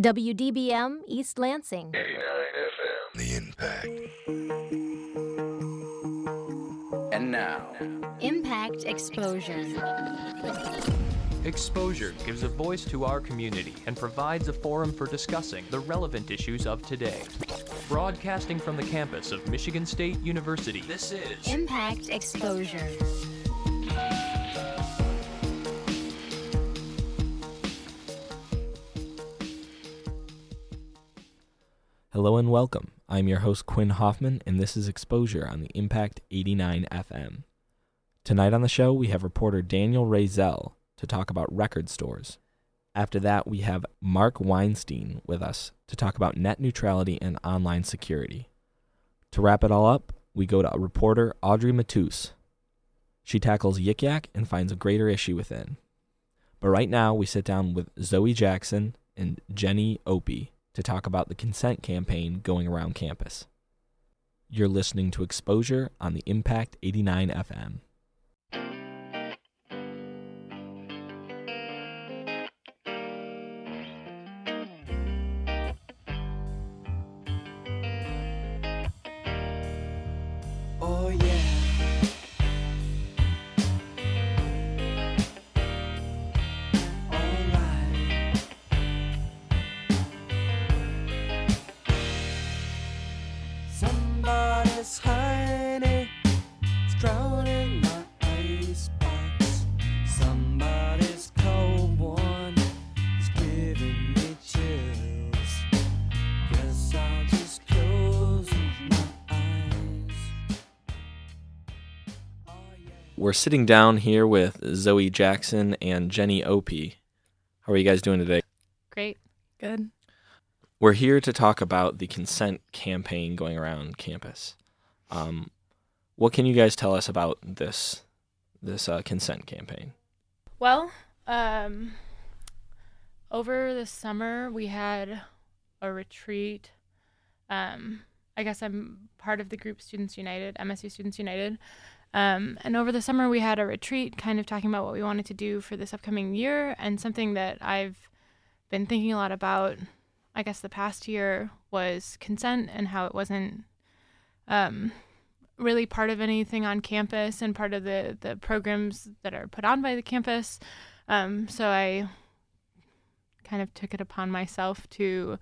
WDBM East Lansing. 89 FM. The Impact. And now, Impact Exposure. Exposure gives a voice to our community and provides a forum for discussing the relevant issues of today. Broadcasting from the campus of Michigan State University, this is Impact Exposure. Hello and welcome. I'm your host Quinn Hoffman, and this is Exposure on the Impact 89 FM. Tonight on the show, we have reporter Daniel Razel to talk about record stores. After that, we have Mark Weinstein with us to talk about net neutrality and online security. To wrap it all up, we go to reporter Audrey Matus. She tackles Yik Yak and finds a greater issue within. But right now, we sit down with Zoe Jackson and Jenny Opie to talk about the consent campaign going around campus. You're listening to Exposure on the Impact 89 FM. We're sitting down here with Zoe Jackson and Jenny Opie. How are you guys doing today? Great. Good. We're here to talk about the consent campaign going around campus. Um, what can you guys tell us about this this uh, consent campaign? Well, um, over the summer we had a retreat. Um, I guess I'm part of the group Students United, MSU Students United. Um, and over the summer we had a retreat kind of talking about what we wanted to do for this upcoming year and something that I've been thinking a lot about I guess the past year was consent and how it wasn't um, really part of anything on campus and part of the, the programs that are put on by the campus. Um, so I kind of took it upon myself to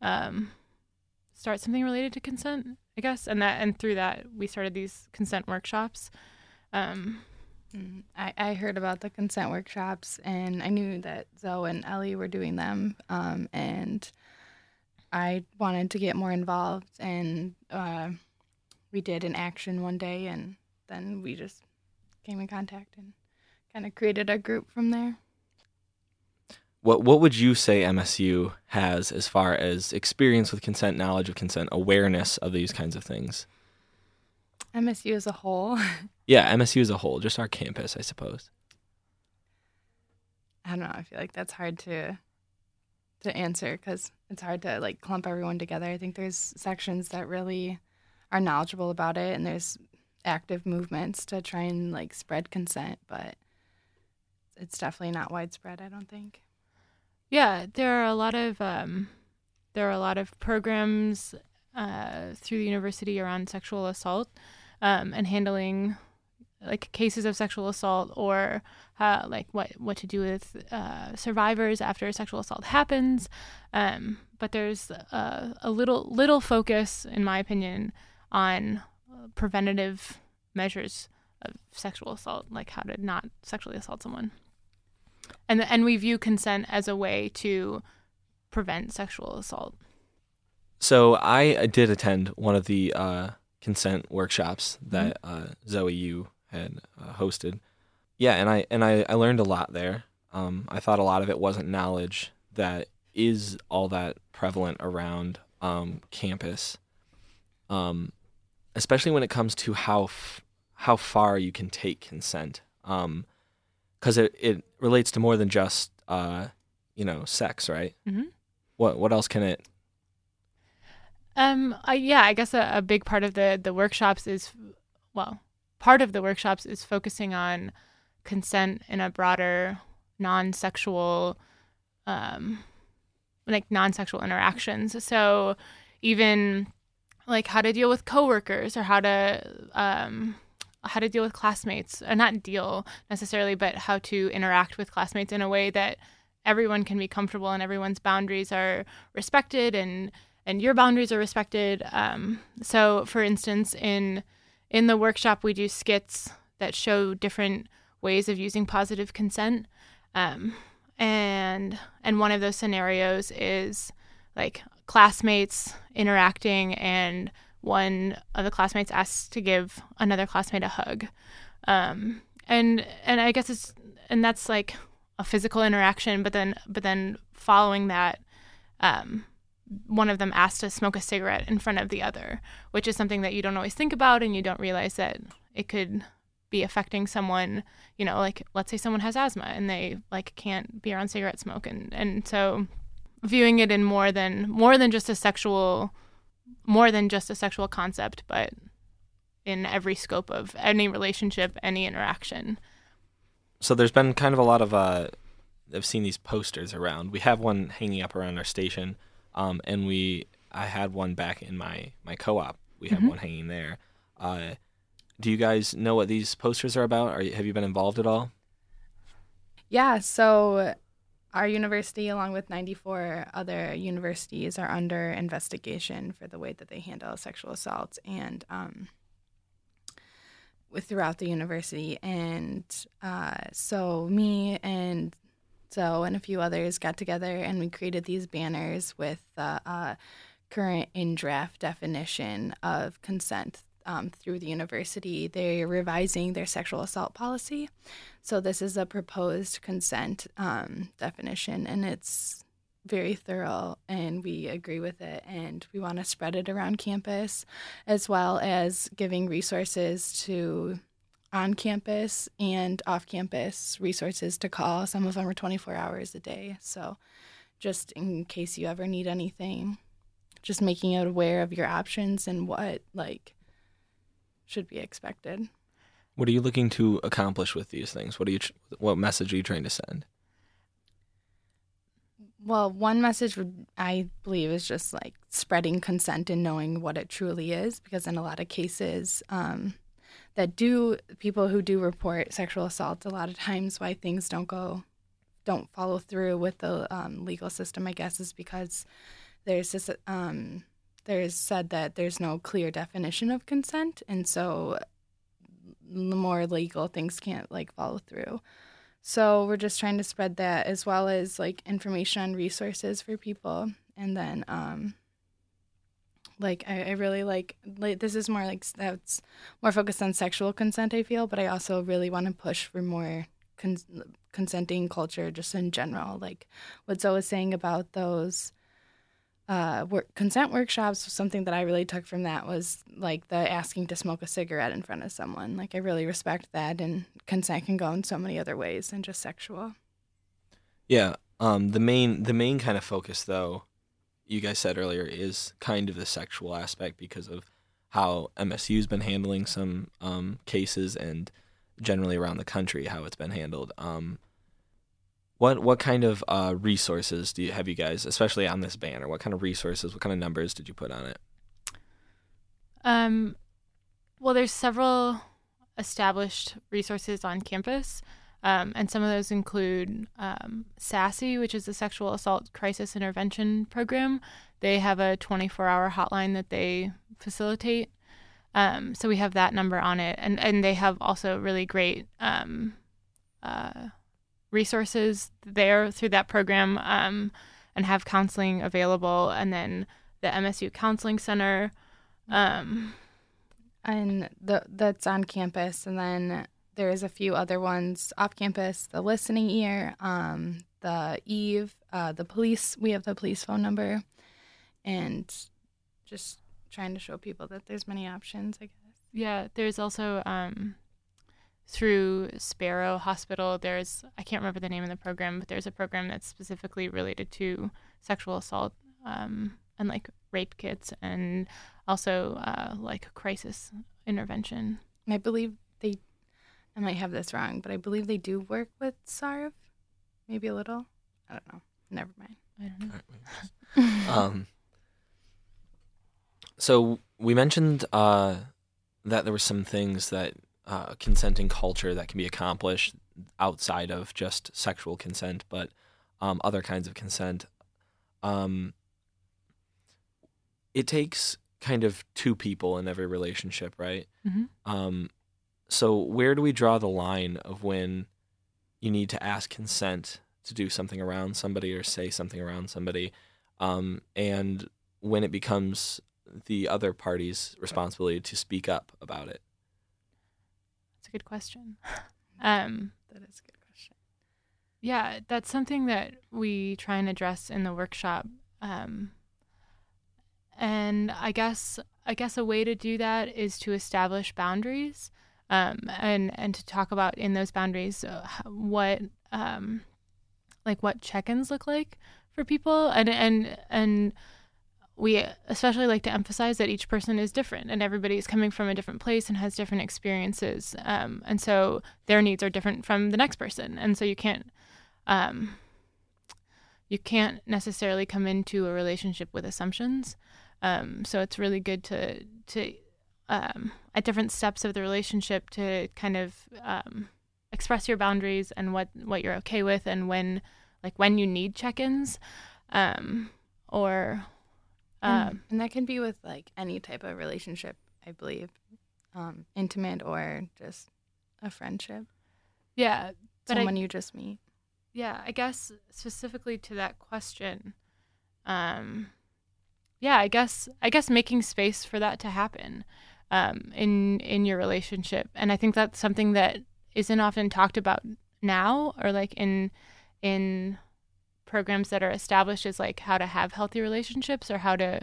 um, start something related to consent, I guess, and that and through that we started these consent workshops. Um, Mm, I, I heard about the consent workshops and I knew that Zoe and Ellie were doing them. Um, and I wanted to get more involved. And uh, we did an action one day, and then we just came in contact and kind of created a group from there. What what would you say MSU has as far as experience with consent, knowledge of consent, awareness of these kinds of things? MSU as a whole, Yeah, MSU as a whole, just our campus, I suppose. I don't know. I feel like that's hard to to answer because it's hard to like clump everyone together. I think there's sections that really are knowledgeable about it, and there's active movements to try and like spread consent, but it's definitely not widespread. I don't think. Yeah, there are a lot of um, there are a lot of programs uh, through the university around sexual assault um, and handling like cases of sexual assault or uh, like what what to do with uh, survivors after sexual assault happens. Um, but there's a, a little little focus, in my opinion, on uh, preventative measures of sexual assault, like how to not sexually assault someone. And and we view consent as a way to prevent sexual assault. So I did attend one of the uh, consent workshops that uh, Zoe you had uh, hosted. Yeah, and I and I, I learned a lot there. Um, I thought a lot of it wasn't knowledge that is all that prevalent around um, campus, um, especially when it comes to how f- how far you can take consent, because it it relates to more than just uh, you know sex, right? Mhm. What what else can it Um, I, yeah, I guess a, a big part of the the workshops is, well, part of the workshops is focusing on consent in a broader, non-sexual, um, like non-sexual interactions. So even like how to deal with coworkers or how to um, how to deal with classmates, uh, not deal necessarily, but how to interact with classmates in a way that everyone can be comfortable and everyone's boundaries are respected and and your boundaries are respected. Um, so, for instance, in in the workshop, we do skits that show different ways of using positive consent, um, and and one of those scenarios is like classmates interacting and one of the classmates asks to give another classmate a hug. Um, and and i guess it's and that's like a physical interaction but then but then following that um, one of them asked to smoke a cigarette in front of the other which is something that you don't always think about and you don't realize that it could be affecting someone you know like let's say someone has asthma and they like can't be around cigarette smoke. And and so viewing it in more than more than just a sexual more than just a sexual concept but in every scope of any relationship any interaction So there's been kind of a lot of uh, I've seen these posters around. We have one hanging up around our station, um, and we I had one back in my my co-op. We have Mhm. one hanging there. Uh, do you guys know what these posters are about? Are you, have you been involved at all? Yeah, so our university, along with 94 other universities, are under investigation for the way that they handle sexual assault and um, with throughout the university. And uh, so me and Zoe and a few others got together and we created these banners with the uh, current in draft definition of consent um, through the university. They're revising their sexual assault policy. So this is a proposed consent um, definition, and it's very thorough, and we agree with it, and we want to spread it around campus, as well as giving resources to on campus and off campus resources to call. Some of them are 24 hours a day. So just in case you ever need anything, just making it aware of your options and what like should be expected. What are you looking to accomplish with these things? What are you? What message are you trying to send? Well, one message would I believe is just like spreading consent and knowing what it truly is, because in a lot of cases, um, that do people who do report sexual assault, a lot of times why things don't go, don't follow through with the um, legal system, I guess, is because there's this um, there's said that there's no clear definition of consent, and so the more legal things can't like follow through. So we're just trying to spread that as well as like information on resources for people. And then um like I, I really like like this is more like that's more focused on sexual consent I feel, but I also really want to push for more cons- consenting culture just in general. Like what Zoe was saying about those uh, work, consent workshops something that I really took from that was like the asking to smoke a cigarette in front of someone. Like I really respect that, and consent can go in so many other ways than just sexual. Yeah. Um, the main the main kind of focus though, you guys said earlier, is kind of the sexual aspect because of how MSU's been handling some um, cases and generally around the country how it's been handled. Um, what what kind of uh, resources do you have you guys, especially on this banner? What kind of resources? What kind of numbers did you put on it? Um, well, there's several established resources on campus, um, and some of those include um, SACI, which is the Sexual Assault Crisis Intervention Program. They have a 24-hour hotline that they facilitate. Um, so we have that number on it, and and they have also really great um, uh, resources there through that program, um, and have counseling available. And then the MSU Counseling Center. Um, and the, that's on campus. And then there's a few other ones off campus. The listening ear, um, the Eve, uh, the police. We have the police phone number, and just trying to show people that there's many options. I guess. Yeah, there's also um, through Sparrow Hospital. There's I can't remember the name of the program, but there's a program that's specifically related to sexual assault um, and like rape kits, and also uh, like crisis intervention. I believe they. I might have this wrong, but I believe they do work with SARV, maybe a little. I don't know. Never mind. I don't know. um, so we mentioned uh, that there were some things that uh, consenting culture that can be accomplished outside of just sexual consent, but um, other kinds of consent. Um, it takes kind of two people in every relationship, right? Mhm. Um, so where do we draw the line of when you need to ask consent to do something around somebody or say something around somebody, um, and when it becomes the other party's responsibility to speak up about it? That's a good question. Um, That is a good question. yeah, that's something that we try and address in the workshop. Um, and I guess I guess a way to do that is to establish boundaries, um, and and to talk about in those boundaries uh, what um, like what check-ins look like for people, and and and we especially like to emphasize that each person is different and everybody is coming from a different place and has different experiences um, and so their needs are different from the next person. And so you can't um, you can't necessarily come into a relationship with assumptions. Um, so it's really good to to um, at different steps of the relationship to kind of um, express your boundaries and what what you're okay with and when like when you need check-ins um, or And, um, and that can be with like any type of relationship, I believe, um, intimate or just a friendship, yeah but I- someone you just meet. yeah i guess specifically to that question um yeah i guess i guess making space for that to happen um in in your relationship. And i think that's something that isn't often talked about now or like in in programs that are established as like how to have healthy relationships or how to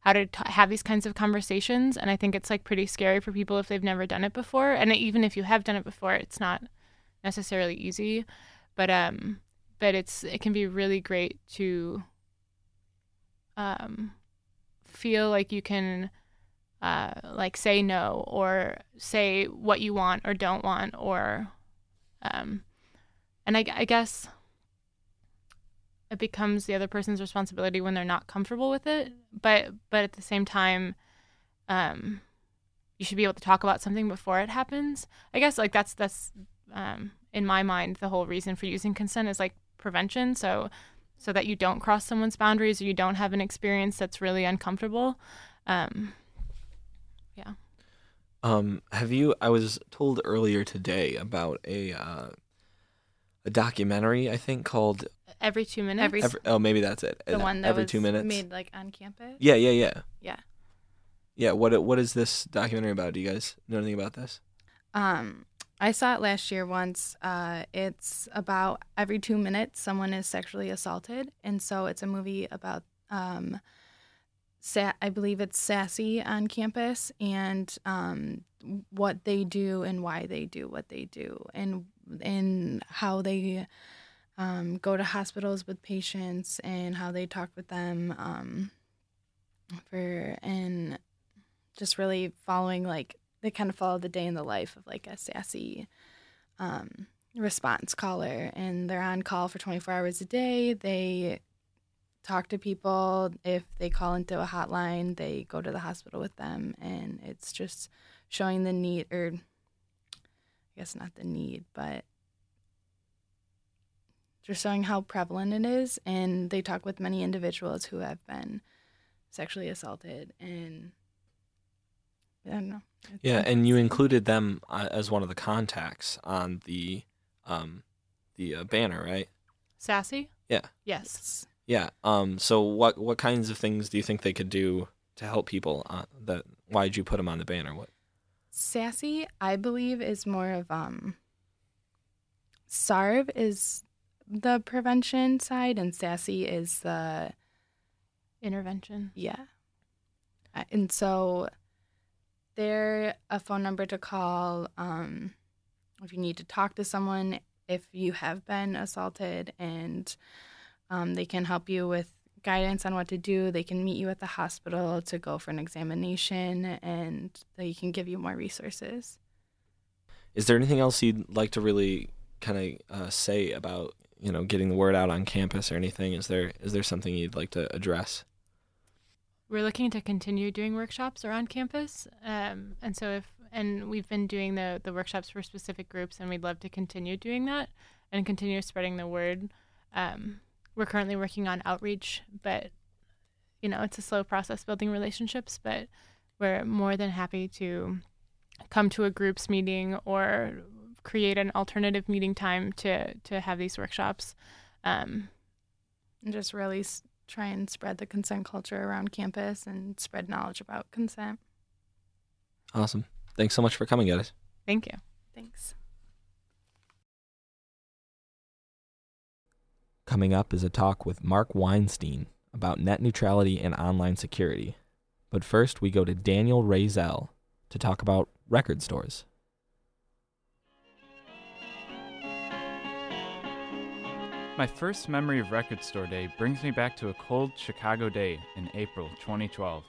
how to t- have these kinds of conversations. And i think it's like pretty scary for people if they've never done it before. And even if you have done it before it's not necessarily easy. But um but it's it can be really great to um feel like you can uh like say no or say what you want or don't want or um and I, I guess it becomes the other person's responsibility when they're not comfortable with it but but at the same time um you should be able to talk about something before it happens i guess like that's that's um in my mind the whole reason for using consent is like prevention so so that you don't cross someone's boundaries or you don't have an experience that's really uncomfortable um Yeah. Um, have you? I was told earlier today about a uh, a documentary I think called every two minutes Every- every, oh maybe that's it The Uh, one that every was two minutes made like on campus. yeah yeah yeah Yeah. yeah what what is this documentary about do you guys know anything about this Um, I saw it last year once. Uh, it's about every two minutes someone is sexually assaulted, and so it's a movie about um, sa- I believe it's SACI on campus and um, what they do and why they do what they do, and and how they um, go to hospitals with patients and how they talk with them um, for and just really following like they kind of follow the day in the life of like a SACI um, response caller and they're on call for 24 hours a day. They talk to people. If they call into a hotline they go to the hospital with them and it's just showing the need or i guess not the need but just showing how prevalent it is. And they talk with many individuals who have been sexually assaulted and i don't know. It's yeah and you included them uh, as one of the contacts on the um the uh, banner right? SACI? Yeah. yes. Yeah um so what what kinds of things do you think they could do to help people uh, that why did you put them on the banner? What SACI, I believe, is more of um SARV is the prevention side and SACI is the intervention yeah. And so they're a phone number to call um if you need to talk to someone if you have been assaulted and um, they can help you with guidance on what to do. They can meet you at the hospital to go for an examination and they can give you more resources. is there anything else you'd like to really kind of uh, say about you know getting the word out on campus or anything is there is there something you'd like to address we're looking to continue doing workshops around campus. Um, and so if and we've been doing the the workshops for specific groups, and we'd love to continue doing that and continue spreading the word. Um, we're currently working on outreach, but you know it's a slow process building relationships. But we're more than happy to come to a groups meeting or create an alternative meeting time to to have these workshops. Um, And just really s- try and spread the consent culture around campus and spread knowledge about consent. Awesome. Thanks so much for coming, guys. thank you. Thanks. Coming up is a talk with Mark Weinstein about net neutrality and online security. But first, we go to Daniel Razel to talk about record stores. My first memory of Record Store Day brings me back to a cold Chicago day in April 2012.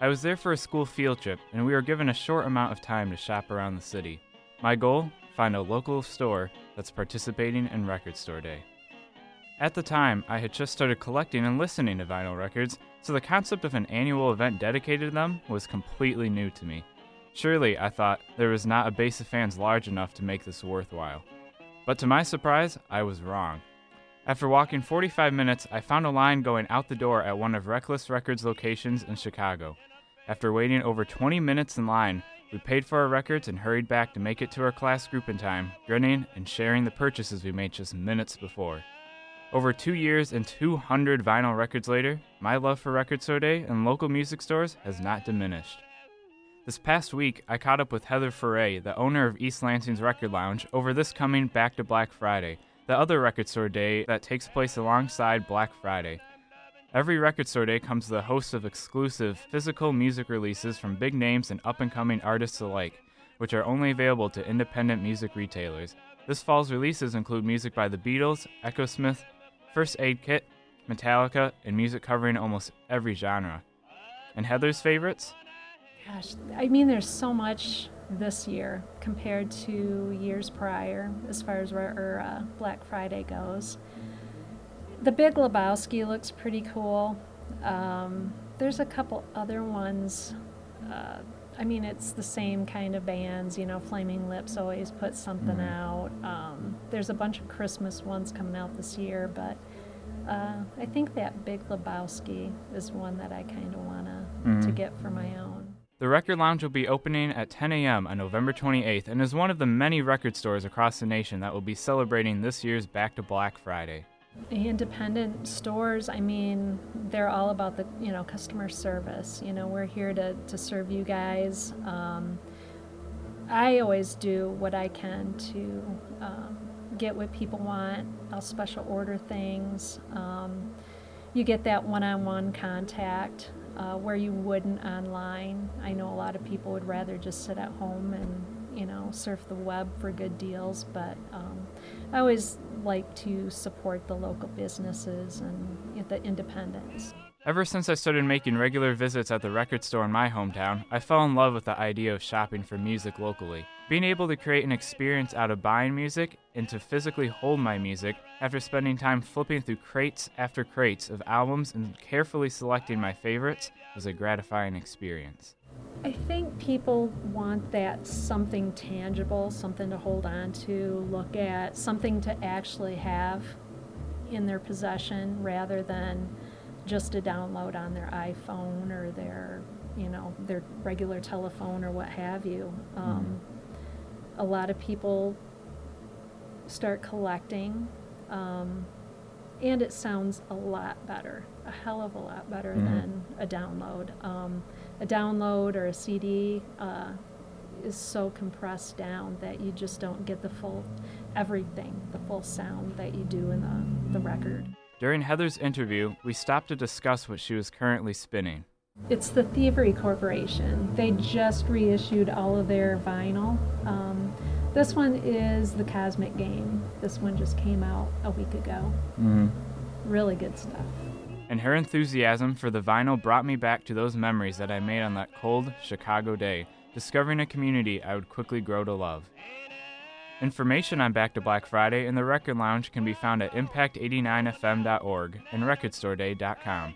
I was there for a school field trip, and we were given a short amount of time to shop around the city. My goal? Find a local store that's participating in Record Store Day. At the time, I had just started collecting and listening to vinyl records, so the concept of an annual event dedicated to them was completely new to me. Surely, I thought, there was not a base of fans large enough to make this worthwhile. But to my surprise, I was wrong. After walking 45 minutes, I found a line going out the door at one of Reckless Records locations in Chicago. After waiting over 20 minutes in line, we paid for our records and hurried back to make it to our class group in time, grinning and sharing the purchases we made just minutes before. Over two years and 200 vinyl records later, my love for Record Store Day and local music stores has not diminished. This past week, I caught up with Heather Foray, the owner of East Lansing's Record Lounge, over this coming Back to Black Friday, the other record store day that takes place alongside Black Friday. Every record store day comes with a host of exclusive physical music releases from big names and up and coming artists alike, which are only available to independent music retailers. This fall's releases include music by the Beatles, Echosmith, First Aid Kit, Metallica, and music covering almost every genre. And Heather's favorites? Gosh, I mean, there's so much this year compared to years prior as far as where uh, Black Friday goes. The Big Lebowski looks pretty cool. Um, there's a couple other ones. Uh, I mean, it's the same kind of bands. You know, Flaming Lips always put something Mhm. out. Um, there's a bunch of Christmas ones coming out this year, but uh, I think that Big Lebowski is one that I kind of want to to get for my own. The Record Lounge will be opening at 10 a.m. on November 28th and is one of the many record stores across the nation that will be celebrating this year's Back to Black Friday. Independent stores, I mean, they're all about the, you know, customer service. You know, we're here to, to serve you guys. Um, I always do what I can to um, get what people want. I'll special order things. Um, you get that one on one contact uh, where you wouldn't online. I know a lot of people would rather just sit at home and, you know, surf the web for good deals, but um, I always like to support the local businesses and the independents. Ever since I started making regular visits at the record store in my hometown, I fell in love with the idea of shopping for music locally. Being able to create an experience out of buying music and to physically hold my music after spending time flipping through crates after crates of albums and carefully selecting my favorites was a gratifying experience. I think people want that something tangible, something to hold on to, look at, something to actually have in their possession rather than just a download on their iPhone or their, you know, their regular telephone or what have you. Um, a lot of people start collecting, um, and it sounds a lot better, a hell of a lot better Mhm. than a download. Um, a download or a CD uh, is so compressed down that you just don't get the full everything, the full sound that you do in the, the record. During Heather's interview, we stopped to discuss what she was currently spinning. It's the Thievery Corporation. They just reissued all of their vinyl. Um, this one is The Cosmic Game. This one just came out a week ago. Mm-hmm. Really good stuff. And her enthusiasm for the vinyl brought me back to those memories that I made on that cold Chicago day, discovering a community I would quickly grow to love. Information on Back to Black Friday and the Record Lounge can be found at impact89fm.org and recordstoreday.com.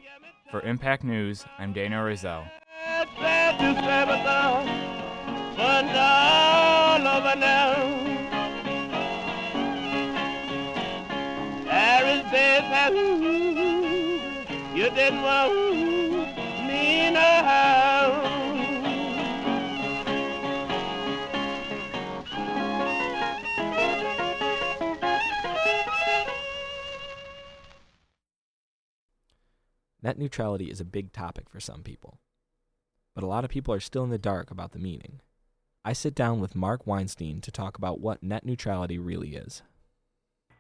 For Impact News, I'm Rizal. Sad to say you didn't want me. Net neutrality is a big topic for some people, but a lot of people are still in the dark about the meaning. I sit down with Mark Weinstein to talk about what net neutrality really is.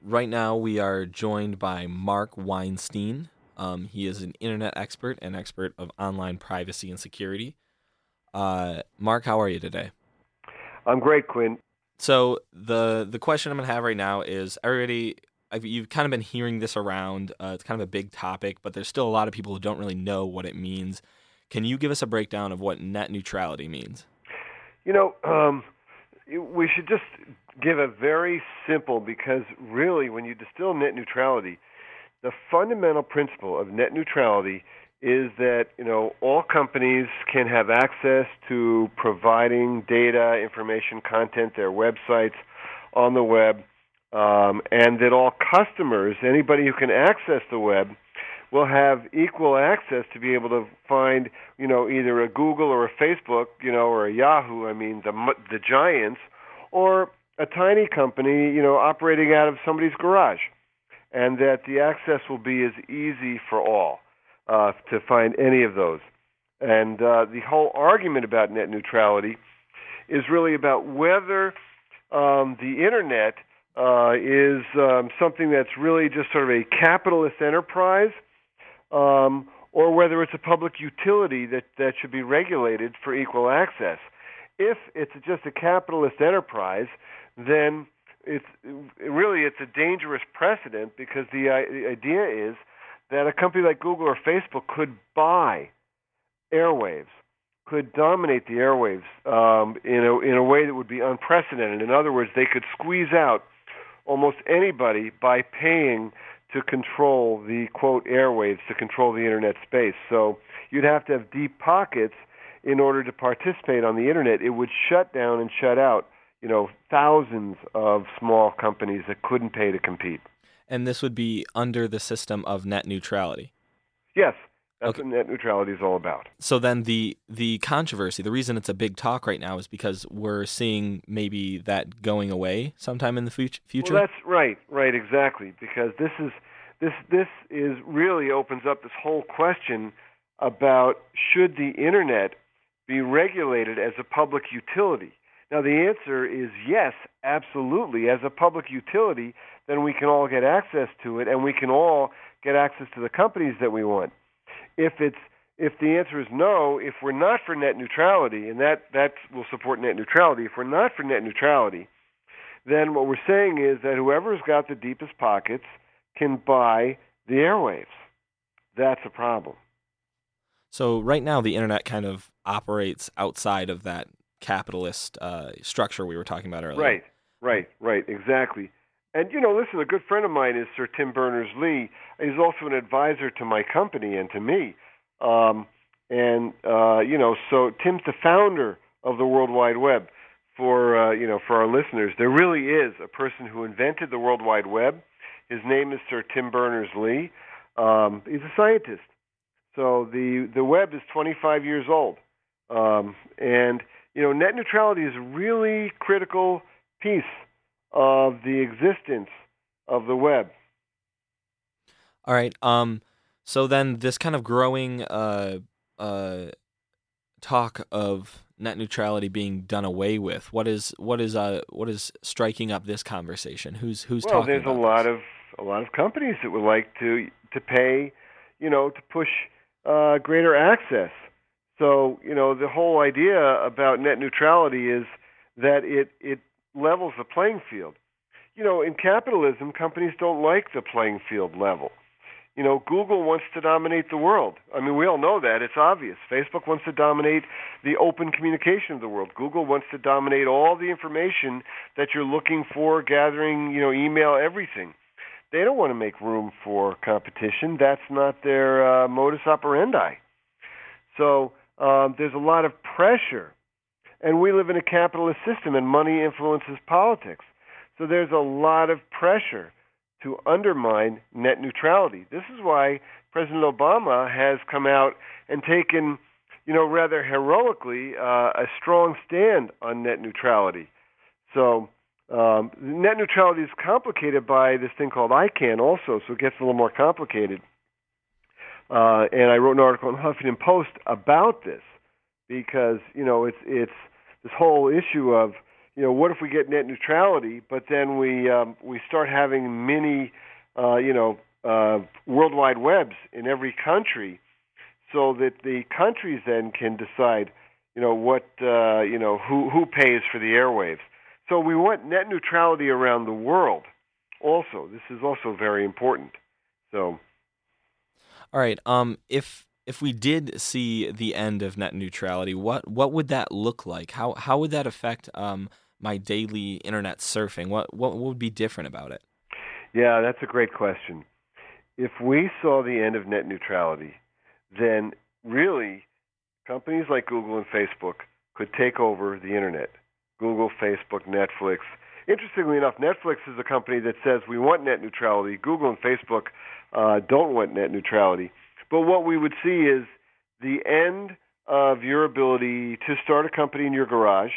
Right now, we are joined by Mark Weinstein. Um, he is an internet expert and expert of online privacy and security. Uh, Mark, how are you today? I'm great, Quinn. So the the question I'm gonna have right now is everybody. I've, you've kind of been hearing this around. Uh, it's kind of a big topic, but there's still a lot of people who don't really know what it means. Can you give us a breakdown of what net neutrality means? You know, um, we should just give a very simple because really, when you distill net neutrality, the fundamental principle of net neutrality is that you know all companies can have access to providing data, information, content, their websites on the web, um, and that all customers, anybody who can access the web, will have equal access to be able to find you know either a Google or a Facebook, you know, or a Yahoo. I mean the the giants, or a tiny company, you know, operating out of somebody's garage, and that the access will be as easy for all uh, to find any of those. And uh, the whole argument about net neutrality is really about whether um, the internet uh, is um, something that's really just sort of a capitalist enterprise, um, or whether it's a public utility that, that should be regulated for equal access. If it's just a capitalist enterprise, then it's really it's a dangerous precedent because the, uh, the idea is that a company like Google or Facebook could buy airwaves, could dominate the airwaves um, in a in a way that would be unprecedented. In other words, they could squeeze out almost anybody by paying to control the quote airwaves to control the internet space. So you'd have to have deep pockets in order to participate on the internet. It would shut down and shut out, you know, thousands of small companies that couldn't pay to compete. And this would be under the system of net neutrality. Yes, that's Okay. what net neutrality is all about. So then the the controversy, the reason it's a big talk right now is because we're seeing maybe that going away sometime in the future. Well, that's right, right, exactly. Because this is this this is really opens up this whole question about should the internet be regulated as a public utility. Now the answer is yes, absolutely. As a public utility, then we can all get access to it, and we can all get access to the companies that we want. If it's if the answer is no, if we're not for net neutrality, and that that will support net neutrality, if we're not for net neutrality, then what we're saying is that whoever's got the deepest pockets can buy the airwaves. That's a problem. So right now, the internet kind of operates outside of that capitalist uh, structure we were talking about earlier. Right, right, right, exactly. And you know, listen, a good friend of mine is Sir Tim Berners Lee. He's also an advisor to my company and to me. Um, and uh, you know, so Tim's the founder of the World Wide Web. For uh, you know, for our listeners, there really is a person who invented the World Wide Web. His name is Sir Tim Berners Lee. Um, he's a scientist. So the the web is 25 years old, um, and you know, net neutrality is a really critical piece of the existence of the web. All right. Um. So then, this kind of growing uh uh talk of net neutrality being done away with. What is what is uh what is striking up this conversation? Who's who's well, talking there's a lot this? of a lot of companies that would like to to pay, you know, to push uh, greater access. So you know, the whole idea about net neutrality is that it it levels the playing field. You know, in capitalism, companies don't like the playing field level. You know, Google wants to dominate the world. I mean, we all know that. It's obvious. Facebook wants to dominate the open communication of the world. Google wants to dominate all the information that you're looking for, gathering, you know, email, everything. they don't want to make room for competition. That's not their uh, modus operandi. So um, there's a lot of pressure, and we live in a capitalist system, and money influences politics. So there's a lot of pressure to undermine net neutrality. This is why President Obama has come out and taken, you know, rather heroically, uh, a strong stand on net neutrality. So um, net neutrality is complicated by this thing called ICANN also, so it gets a little more complicated. Uh, and I wrote an article in the Huffington Post about this because you know it's it's this whole issue of you know what if we get net neutrality, but then we um, we start having many uh, you know uh, worldwide webs in every country, so that the countries then can decide you know what uh, you know who who pays for the airwaves. So we want net neutrality around the world. Also, this is also very important. So, all right. Um, if if we did see the end of net neutrality, what what would that look like? How how would that affect um my daily internet surfing? What what would be different about it? Yeah, that's a great question. If we saw the end of net neutrality, then really companies like Google and Facebook could take over the internet Google, Facebook, Netflix. Interestingly enough, Netflix is a company that says we want net neutrality. Google and Facebook uh, don't want net neutrality. But what we would see is the end of your ability to start a company in your garage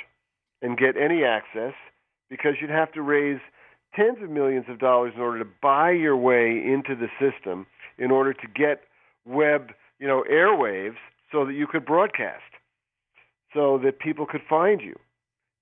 and get any access because you'd have to raise tens of millions of dollars in order to buy your way into the system in order to get web, you know, airwaves so that you could broadcast so that people could find you.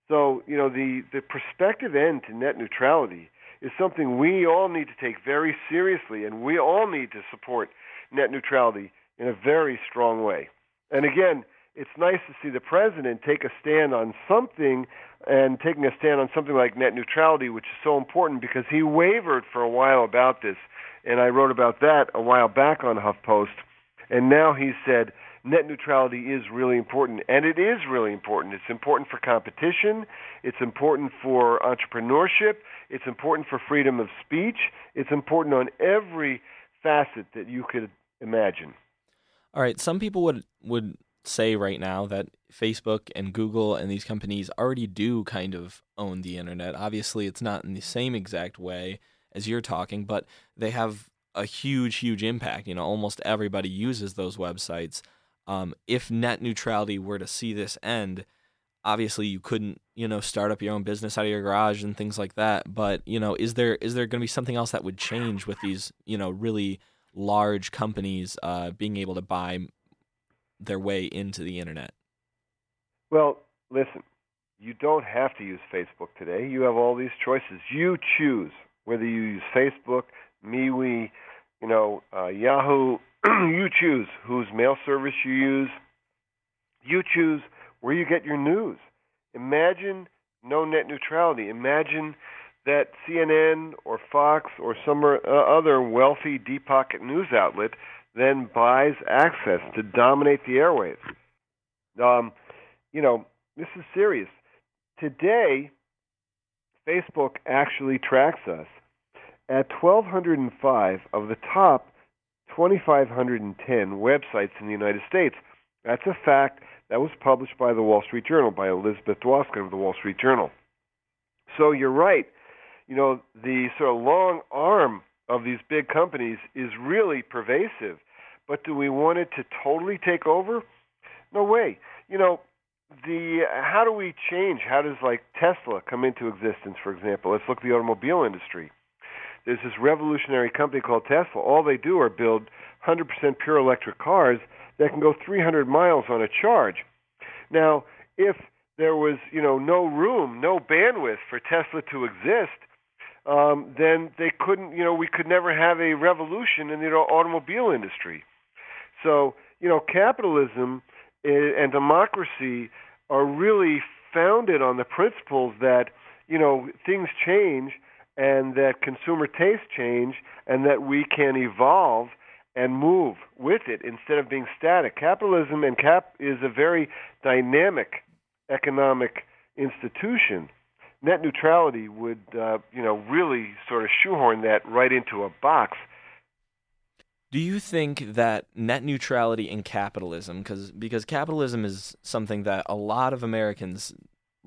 So, you know, the, the prospective end to net neutrality is something we all need to take very seriously, and we all need to support net neutrality in a very strong way. And again, it's nice to see the president take a stand on something and taking a stand on something like net neutrality, which is so important because he wavered for a while about this. And I wrote about that a while back on HuffPost. And now he said, net neutrality is really important, and it is really important. It's important for competition, it's important for entrepreneurship, it's important for freedom of speech, it's important on every facet that you could imagine. All right, some people would would say right now that Facebook and Google and these companies already do kind of own the internet. Obviously, it's not in the same exact way as you're talking, but they have a huge, huge impact. You know, almost everybody uses those websites. Um, if net neutrality were to see this end, obviously you couldn't, you know, start up your own business out of your garage and things like that. But you know, is there is there going to be something else that would change with these, you know, really large companies uh, being able to buy their way into the internet? Well, listen, you don't have to use Facebook today. You have all these choices. You choose whether you use Facebook, MeWe, you know, uh, Yahoo, you choose whose mail service you use. You choose where you get your news. Imagine no net neutrality. Imagine that CNN or Fox or some uh, other wealthy deep pocket news outlet then buys access to dominate the airwaves. Um, you know, this is serious. Today, Facebook actually tracks us at 1,205 of the top 2,510 websites in the United States. That's a fact that was published by the Wall Street Journal, by Elizabeth Dwoskin of the Wall Street Journal. So you're right. You know, the sort of long arm of these big companies is really pervasive. But do we want it to totally take over? No way. You know, the how do we change? How does like Tesla come into existence, for example? Let's look at the automobile industry. There's this revolutionary company called Tesla. All they do are build 100% pure electric cars that can go 300 miles on a charge. Now, if there was, you know, no room, no bandwidth for Tesla to exist, um, then they couldn't, you know, we could never have a revolution in the automobile industry. So, you know, capitalism and democracy are really founded on the principles that, you know, things change and that consumer tastes change and that we can evolve and move with it instead of being static. Capitalism and cap is a very dynamic economic institution. net neutrality would, uh, you know, really sort of shoehorn that right into a box. Do you think that net neutrality in capitalism, because because capitalism is something that a lot of Americans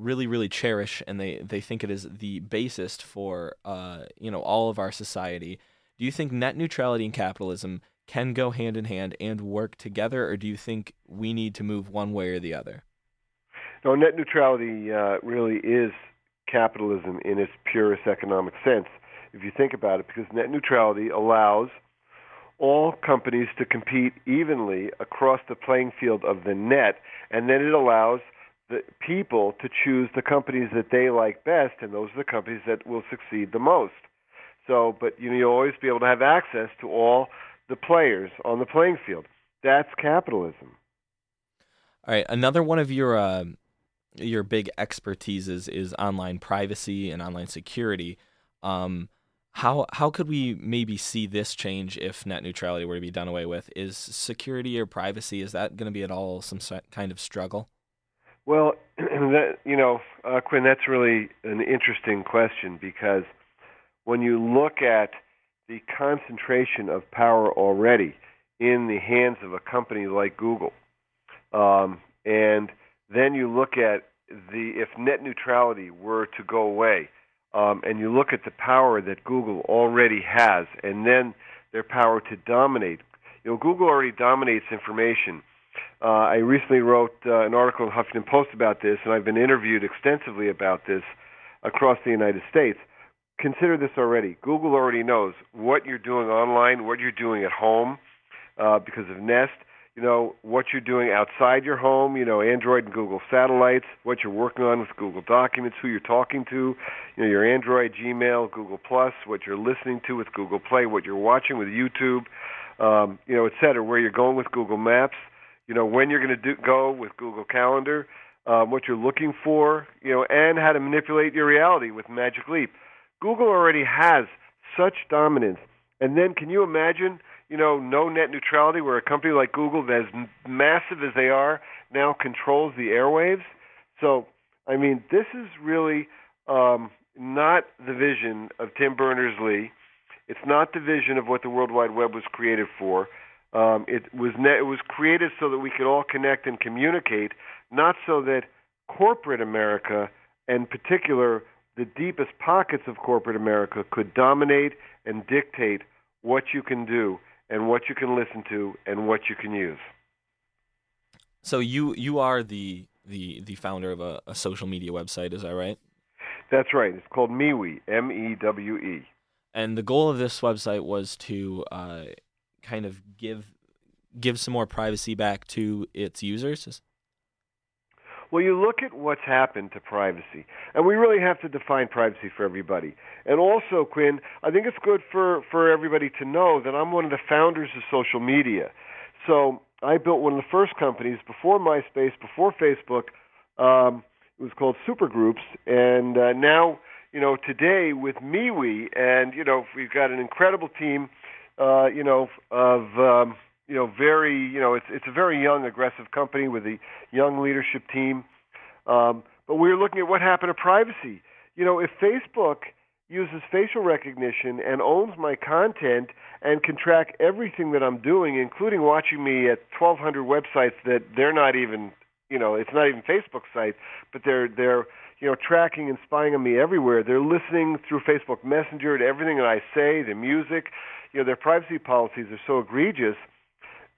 really really cherish, and they they think it is the basis for uh, you know all of our society. Do you think net neutrality and capitalism can go hand in hand and work together, or do you think we need to move one way or the other? No, net neutrality uh, really is capitalism in its purest economic sense, if you think about it, because net neutrality allows all companies to compete evenly across the playing field of the net, and then it allows the people to choose the companies that they like best, and those are the companies that will succeed the most. So, but you know, you'll always be able to have access to all the players on the playing field. That's capitalism. All right, another one of your uh, your big expertises is online privacy and online security. Um, how how could we maybe see this change if net neutrality were to be done away with? Is security or privacy is that going to be at all some kind of struggle? Well, that, you know, uh, Quinn, that's really an interesting question because when you look at the concentration of power already in the hands of a company like Google, um, and then you look at the if net neutrality were to go away, um, and you look at the power that Google already has, and then their power to dominate. You know, Google already dominates information. Uh, I recently wrote uh, an article in Huffington Post about this, and I've been interviewed extensively about this across the United States. Consider this already. Google already knows what you're doing online, what you're doing at home, uh, because of Nest you know, what you're doing outside your home, you know, Android and Google satellites, what you're working on with Google Documents, who you're talking to, you know, your Android, Gmail, Google Plus, what you're listening to with Google Play, what you're watching with YouTube, um, you know, et cetera, where you're going with Google Maps, you know, when you're going to go with Google Calendar, um, what you're looking for, you know, and how to manipulate your reality with Magic Leap. Google already has such dominance. And then can you imagine you know, no net neutrality, where a company like Google, as massive as they are, now controls the airwaves. So, I mean, this is really um, not the vision of Tim Berners Lee. It's not the vision of what the World Wide Web was created for. Um, it was ne- it was created so that we could all connect and communicate, not so that corporate America, and particular the deepest pockets of corporate America, could dominate and dictate what you can do and what you can listen to and what you can use. So you you are the the the founder of a, a social media website, is that right? That's right. It's called MeWe, M E W E. And the goal of this website was to uh, kind of give give some more privacy back to its users. Well, you look at what's happened to privacy, and we really have to define privacy for everybody. And also, Quinn, I think it's good for, for everybody to know that I'm one of the founders of social media. So I built one of the first companies before MySpace, before Facebook. Um, it was called Supergroups, and uh, now, you know, today with MeWe, and you know, we've got an incredible team, uh, you know, of um, you know, very, you know, it's it's a very young, aggressive company with a young leadership team. Um, but we're looking at what happened to privacy. You know, if Facebook uses facial recognition and owns my content and can track everything that I'm doing, including watching me at 1,200 websites that they're not even, you know, it's not even Facebook sites, but they're they're you know tracking and spying on me everywhere. They're listening through Facebook Messenger to everything that I say, the music. You know, their privacy policies are so egregious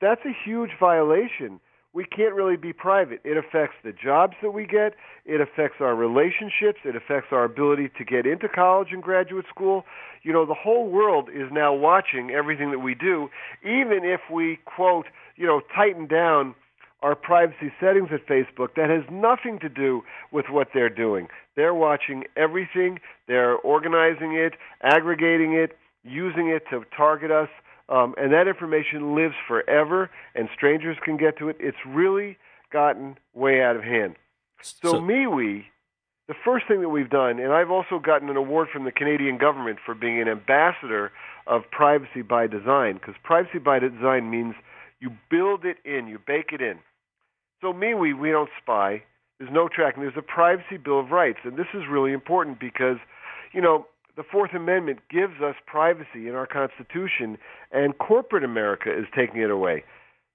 that's a huge violation. We can't really be private. It affects the jobs that we get. It affects our relationships. It affects our ability to get into college and graduate school. You know, the whole world is now watching everything that we do, even if we, quote, you know, tighten down our privacy settings at Facebook. That has nothing to do with what they're doing. They're watching everything, they're organizing it, aggregating it, using it to target us. Um, and that information lives forever, and strangers can get to it. It's really gotten way out of hand. So, so MeWe, the first thing that we've done, and I've also gotten an award from the Canadian government for being an ambassador of privacy by design, because privacy by design means you build it in, you bake it in. So MeWe, we don't spy. There's no tracking. There's a privacy bill of rights, and this is really important because, you know, the Fourth Amendment gives us privacy in our Constitution, and corporate America is taking it away.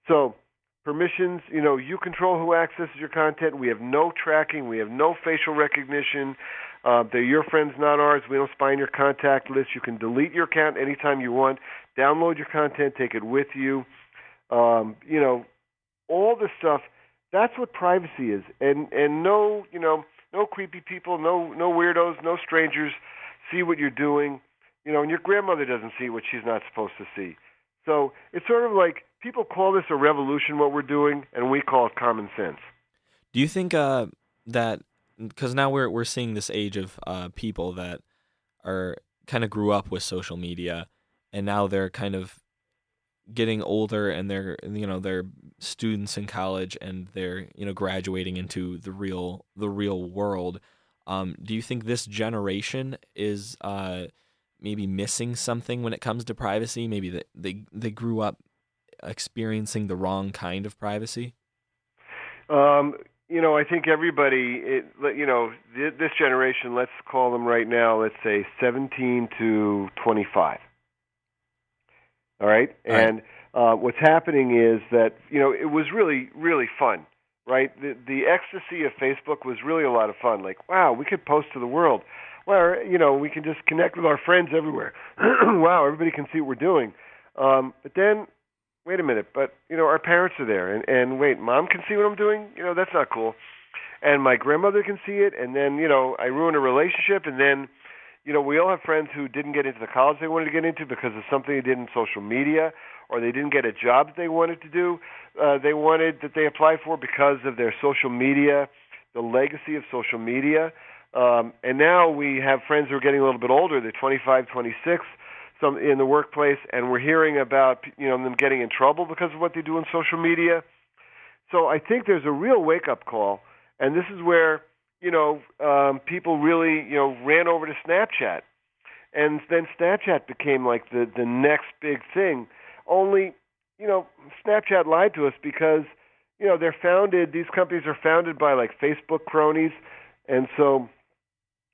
So, permissions, you know, you control who accesses your content. We have no tracking. We have no facial recognition. Uh, they're your friends, not ours. We don't spy on your contact list. You can delete your account anytime you want. Download your content, take it with you. Um, you know, all this stuff. That's what privacy is, and and no, you know, no creepy people, no no weirdos, no strangers see what you're doing. You know, and your grandmother doesn't see what she's not supposed to see. So it's sort of like people call this a revolution, what we're doing, and we call it common sense. Do you think uh, that because now we're we're seeing this age of uh, people that are kind of grew up with social media, and now they're kind of getting older, and they're you know they're students in college, and they're you know graduating into the real the real world. Um, do you think this generation is uh, maybe missing something when it comes to privacy? Maybe that they they grew up experiencing the wrong kind of privacy. Um, you know, I think everybody, it, you know, this generation. Let's call them right now. Let's say 17 to 25. All right, All right. and uh, what's happening is that you know it was really really fun right? The the ecstasy of Facebook was really a lot of fun. Like, wow, we could post to the world. Well, you know, we can just connect with our friends everywhere. wow, everybody can see what we're doing. Um, but then, wait a minute. But you know, our parents are there, and and wait, mom can see what I'm doing. You know, that's not cool. And my grandmother can see it, and then you know, I ruin a relationship, and then. You know, we all have friends who didn't get into the college they wanted to get into because of something they did in social media, or they didn't get a job that they wanted to do, uh, they wanted that they applied for because of their social media, the legacy of social media. Um, and now we have friends who are getting a little bit older. They're 25, 26, some in the workplace, and we're hearing about you know them getting in trouble because of what they do on social media. So I think there's a real wake up call, and this is where you know um, people really you know ran over to Snapchat, and then Snapchat became like the the next big thing. Only, you know, Snapchat lied to us because, you know, they're founded, these companies are founded by like Facebook cronies. And so,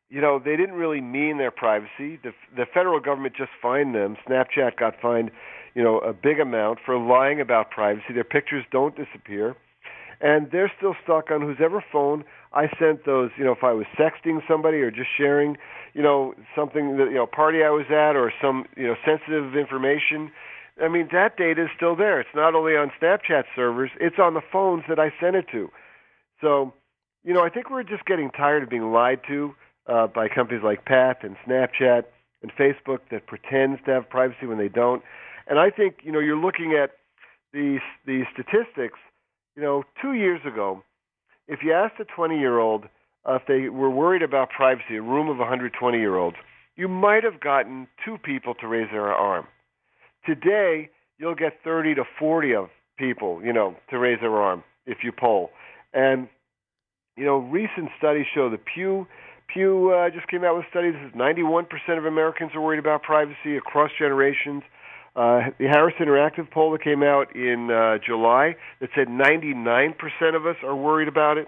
you know, they didn't really mean their privacy. The, the federal government just fined them. Snapchat got fined, you know, a big amount for lying about privacy. Their pictures don't disappear. And they're still stuck on whoever phone I sent those, you know, if I was sexting somebody or just sharing, you know, something that, you know, party I was at or some, you know, sensitive information I mean, that data is still there. It's not only on Snapchat servers, it's on the phones that I sent it to. So, you know, I think we're just getting tired of being lied to uh, by companies like Path and Snapchat and Facebook that pretends to have privacy when they don't. And I think, you know, you're looking at these these statistics. You know, two years ago, if you asked a 20 year old uh, if they were worried about privacy, a room of 120 year olds, you might have gotten two people to raise their arm. Today, you'll get 30 to 40 of people, you know, to raise their arm if you poll. And you know, recent studies show the Pew Pew uh, just came out with studies. 91% of Americans are worried about privacy across generations. Uh, the Harris Interactive poll that came out in uh, July that said 99% of us are worried about it.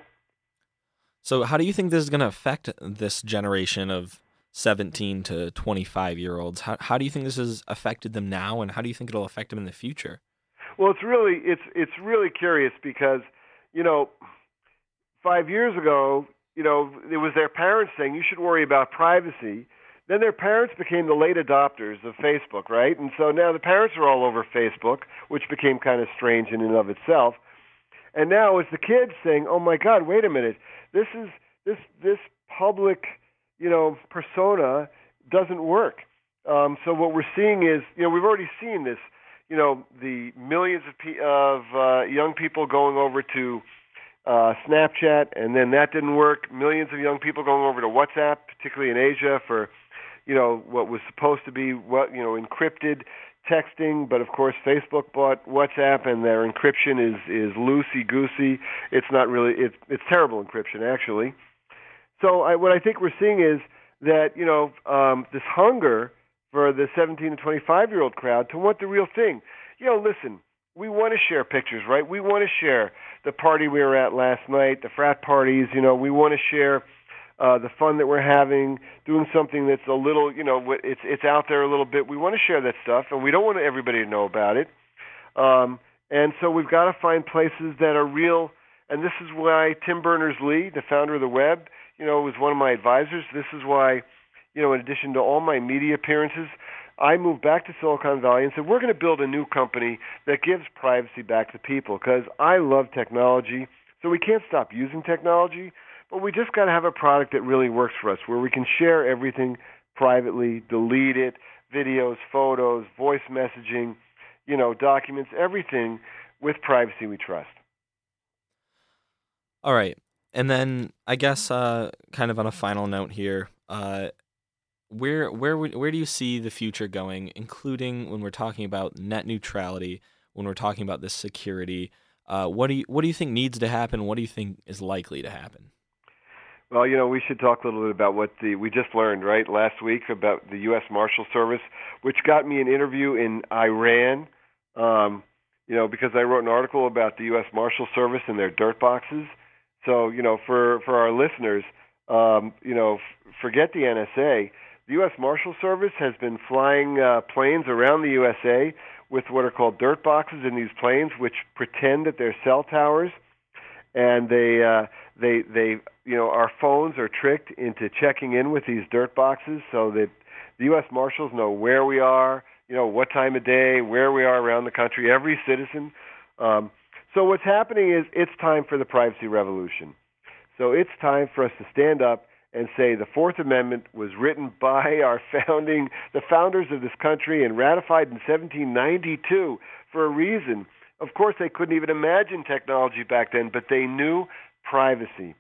So, how do you think this is going to affect this generation of 17 to 25 year olds. How, how do you think this has affected them now, and how do you think it'll affect them in the future? Well, it's really it's it's really curious because you know five years ago, you know, it was their parents saying you should worry about privacy. Then their parents became the late adopters of Facebook, right? And so now the parents are all over Facebook, which became kind of strange in and of itself. And now it's the kids saying, "Oh my God, wait a minute! This is this this public." you know, persona doesn't work. Um, so what we're seeing is, you know, we've already seen this. You know, the millions of pe- of uh, young people going over to uh, Snapchat, and then that didn't work. Millions of young people going over to WhatsApp, particularly in Asia, for you know what was supposed to be what you know encrypted texting, but of course Facebook bought WhatsApp, and their encryption is is loosey goosey. It's not really it's it's terrible encryption actually. So I, what I think we're seeing is that you know um, this hunger for the 17 to 25 year old crowd to want the real thing. You know, listen, we want to share pictures, right? We want to share the party we were at last night, the frat parties. You know, we want to share uh, the fun that we're having, doing something that's a little, you know, it's it's out there a little bit. We want to share that stuff, and we don't want everybody to know about it. Um, and so we've got to find places that are real. And this is why Tim Berners-Lee, the founder of the web, you know, was one of my advisors. This is why, you know, in addition to all my media appearances, I moved back to Silicon Valley and said, we're going to build a new company that gives privacy back to people because I love technology. So we can't stop using technology, but we just got to have a product that really works for us where we can share everything privately, delete it, videos, photos, voice messaging, you know, documents, everything with privacy we trust. All right. And then I guess uh, kind of on a final note here, uh, where where where do you see the future going, including when we're talking about net neutrality, when we're talking about this security? Uh, what do you what do you think needs to happen? What do you think is likely to happen? Well, you know, we should talk a little bit about what the we just learned right last week about the U.S. Marshal Service, which got me an interview in Iran. Um, you know, because I wrote an article about the U.S. Marshal Service and their dirt boxes. So, you know, for for our listeners, um, you know, f- forget the NSA the U.S. Marshal Service has been flying uh, planes around the USA with what are called dirt boxes in these planes, which pretend that they're cell towers, and they uh, they they you know our phones are tricked into checking in with these dirt boxes so that the U.S. Marshals know where we are, you know what time of day, where we are around the country, every citizen. Um, so what's happening is it's time for the privacy revolution. So it's time for us to stand up and say the Fourth Amendment was written by our founding, the founders of this country, and ratified in 1792 for a reason. Of course, they couldn't even imagine technology back then, but they knew privacy.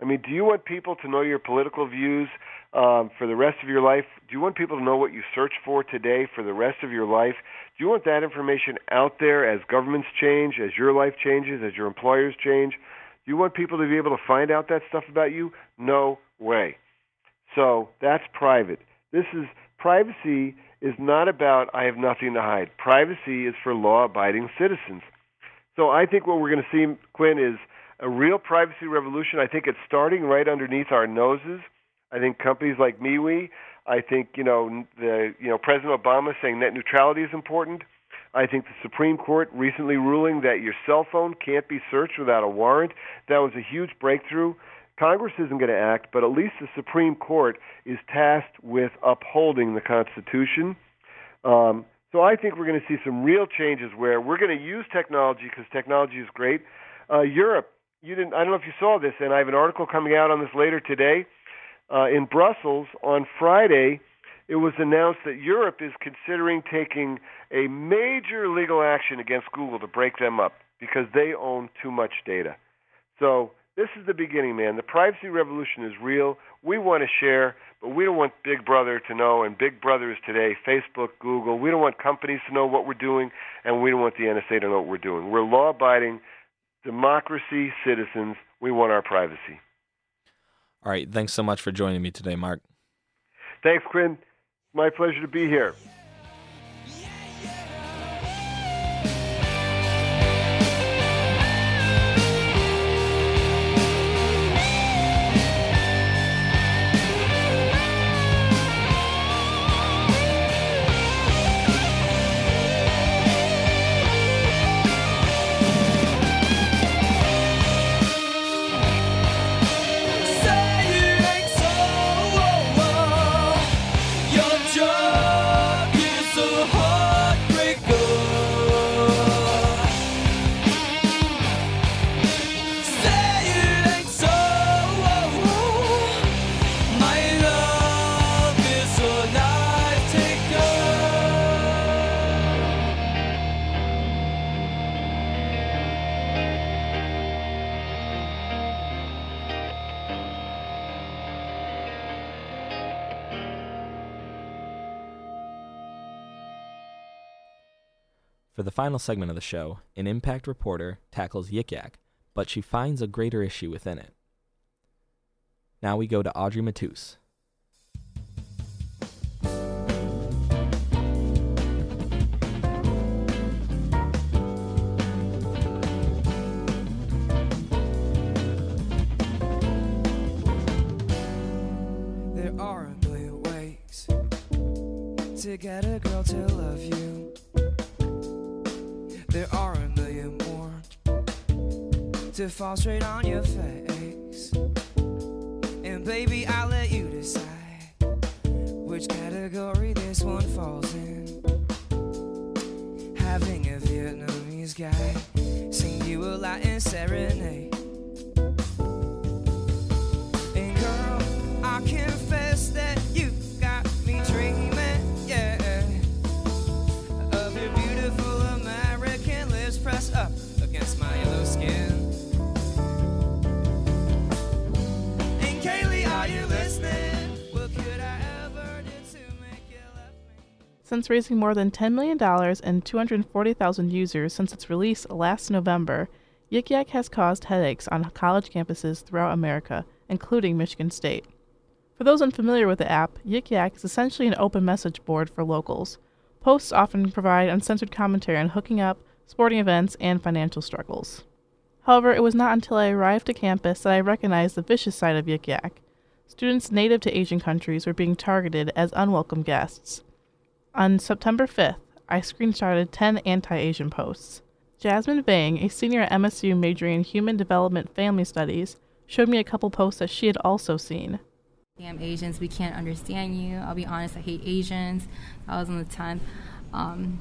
I mean, do you want people to know your political views um, for the rest of your life? Do you want people to know what you search for today for the rest of your life? Do you want that information out there as governments change, as your life changes, as your employers change? Do you want people to be able to find out that stuff about you? No way. So that's private. This is privacy is not about I have nothing to hide. Privacy is for law abiding citizens. So I think what we're going to see, Quinn, is a real privacy revolution. I think it's starting right underneath our noses. I think companies like MeWe, I think, you know, the you know, President Obama saying net neutrality is important. I think the Supreme Court recently ruling that your cell phone can't be searched without a warrant. That was a huge breakthrough. Congress isn't going to act, but at least the Supreme Court is tasked with upholding the Constitution. Um, so I think we're going to see some real changes where we're going to use technology because technology is great. Uh, Europe, you didn't. I don't know if you saw this, and I have an article coming out on this later today. Uh, in Brussels on Friday, it was announced that Europe is considering taking a major legal action against Google to break them up because they own too much data. So this is the beginning, man. The privacy revolution is real. We want to share, but we don't want Big Brother to know, and Big Brother is today Facebook, Google. We don't want companies to know what we're doing, and we don't want the NSA to know what we're doing. We're law abiding, democracy citizens. We want our privacy. All right. Thanks so much for joining me today, Mark. Thanks, Quinn. My pleasure to be here. the final segment of the show, an Impact reporter tackles Yik Yak, but she finds a greater issue within it. Now we go to Audrey Matus. There are a million ways to get a girl to love you. There are a million more to fall straight on your face. And baby, I'll let you decide which category this one falls in. Having a Vietnamese guy sing you a Latin serenade. Since raising more than $10 million and 240,000 users since its release last November, Yik Yak has caused headaches on college campuses throughout America, including Michigan State. For those unfamiliar with the app, Yik Yak is essentially an open message board for locals. Posts often provide uncensored commentary on hooking up, sporting events, and financial struggles. However, it was not until I arrived to campus that I recognized the vicious side of Yik Yak. Students native to Asian countries were being targeted as unwelcome guests. On September 5th, I screenshotted 10 anti Asian posts. Jasmine Vang, a senior at MSU majoring in Human Development Family Studies, showed me a couple posts that she had also seen. Damn Asians, we can't understand you. I'll be honest, I hate Asians. That was on the 10th. Um,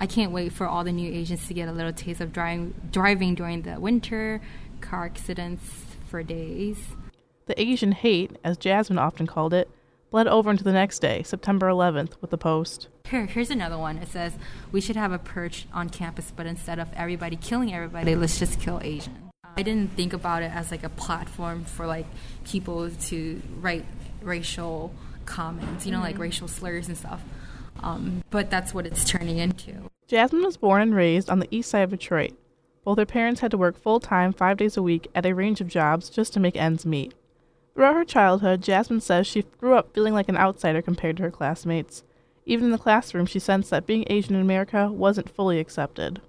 I can't wait for all the new Asians to get a little taste of driving, driving during the winter, car accidents for days. The Asian hate, as Jasmine often called it, bled over into the next day, September 11th, with the post. Here, here's another one. It says, We should have a purge on campus, but instead of everybody killing everybody, let's just kill Asian. I didn't think about it as like a platform for like people to write racial comments, you know, like Mhm. racial slurs and stuff. Um, but that's what it's turning into. Jasmine was born and raised on the east side of Detroit. Both her parents had to work full time, five days a week, at a range of jobs just to make ends meet. Throughout her childhood, Jasmine says she grew up feeling like an outsider compared to her classmates. Even in the classroom, she sensed that being Asian in America wasn't fully accepted.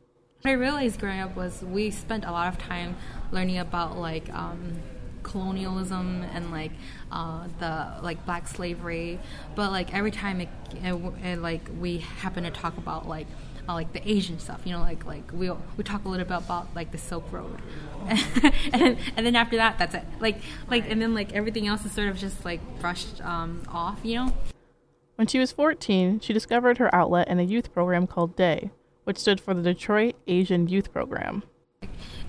What I realized growing up was we spent a lot of time learning about like um, colonialism and like uh, the like black slavery, but like every time it, it, it like we happen to talk about like uh, like the Asian stuff, you know, like like we we talk a little bit about like the Silk Road, and, and then after that, that's it. Like like and then like everything else is sort of just like brushed um, off, you know. When she was 14, she discovered her outlet in a youth program called DAY, which stood for the Detroit Asian Youth Program.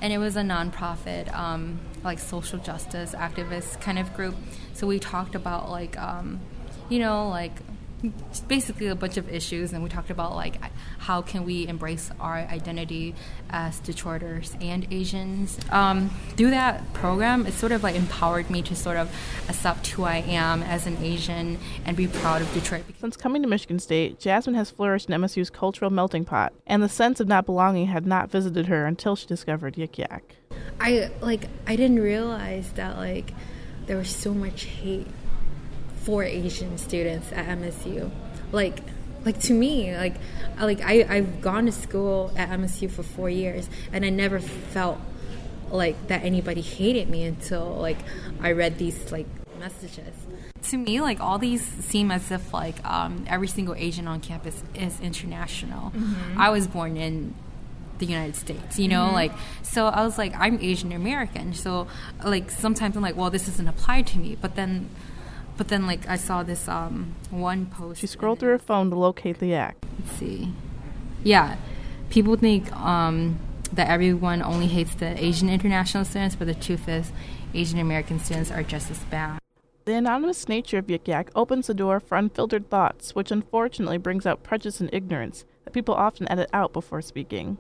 and it was a nonprofit, um, like social justice activist kind of group. So we talked about like, um, you know, like basically a bunch of issues, and we talked about like how can we embrace our identity as Detroiters and Asians. Um, through that program, it sort of like empowered me to sort of accept who I am as an Asian and be proud of Detroit. Since coming to Michigan State, Jasmine has flourished in MSU's cultural melting pot, and the sense of not belonging had not visited her until she discovered Yik Yak. I like I didn't realize that like there was so much hate for Asian students at MSU. Like like to me, like like I I've gone to school at MSU for 4 years and I never felt like that anybody hated me until like I read these like messages. To me, like all these seem as if like um, every single Asian on campus is international. Mhm. I was born in the United States, you know, Mhm. like so I was like I'm Asian American, so like sometimes I'm like, well, this doesn't apply to me, but then, but then like I saw this um one post. She scrolled through her phone to locate the yak. Let's see, yeah, people think um that everyone only hates the Asian international students, but the truth is, Asian American students are just as bad. The anonymous nature of Yik Yak opens the door for unfiltered thoughts, which unfortunately brings out prejudice and ignorance that people often edit out before speaking.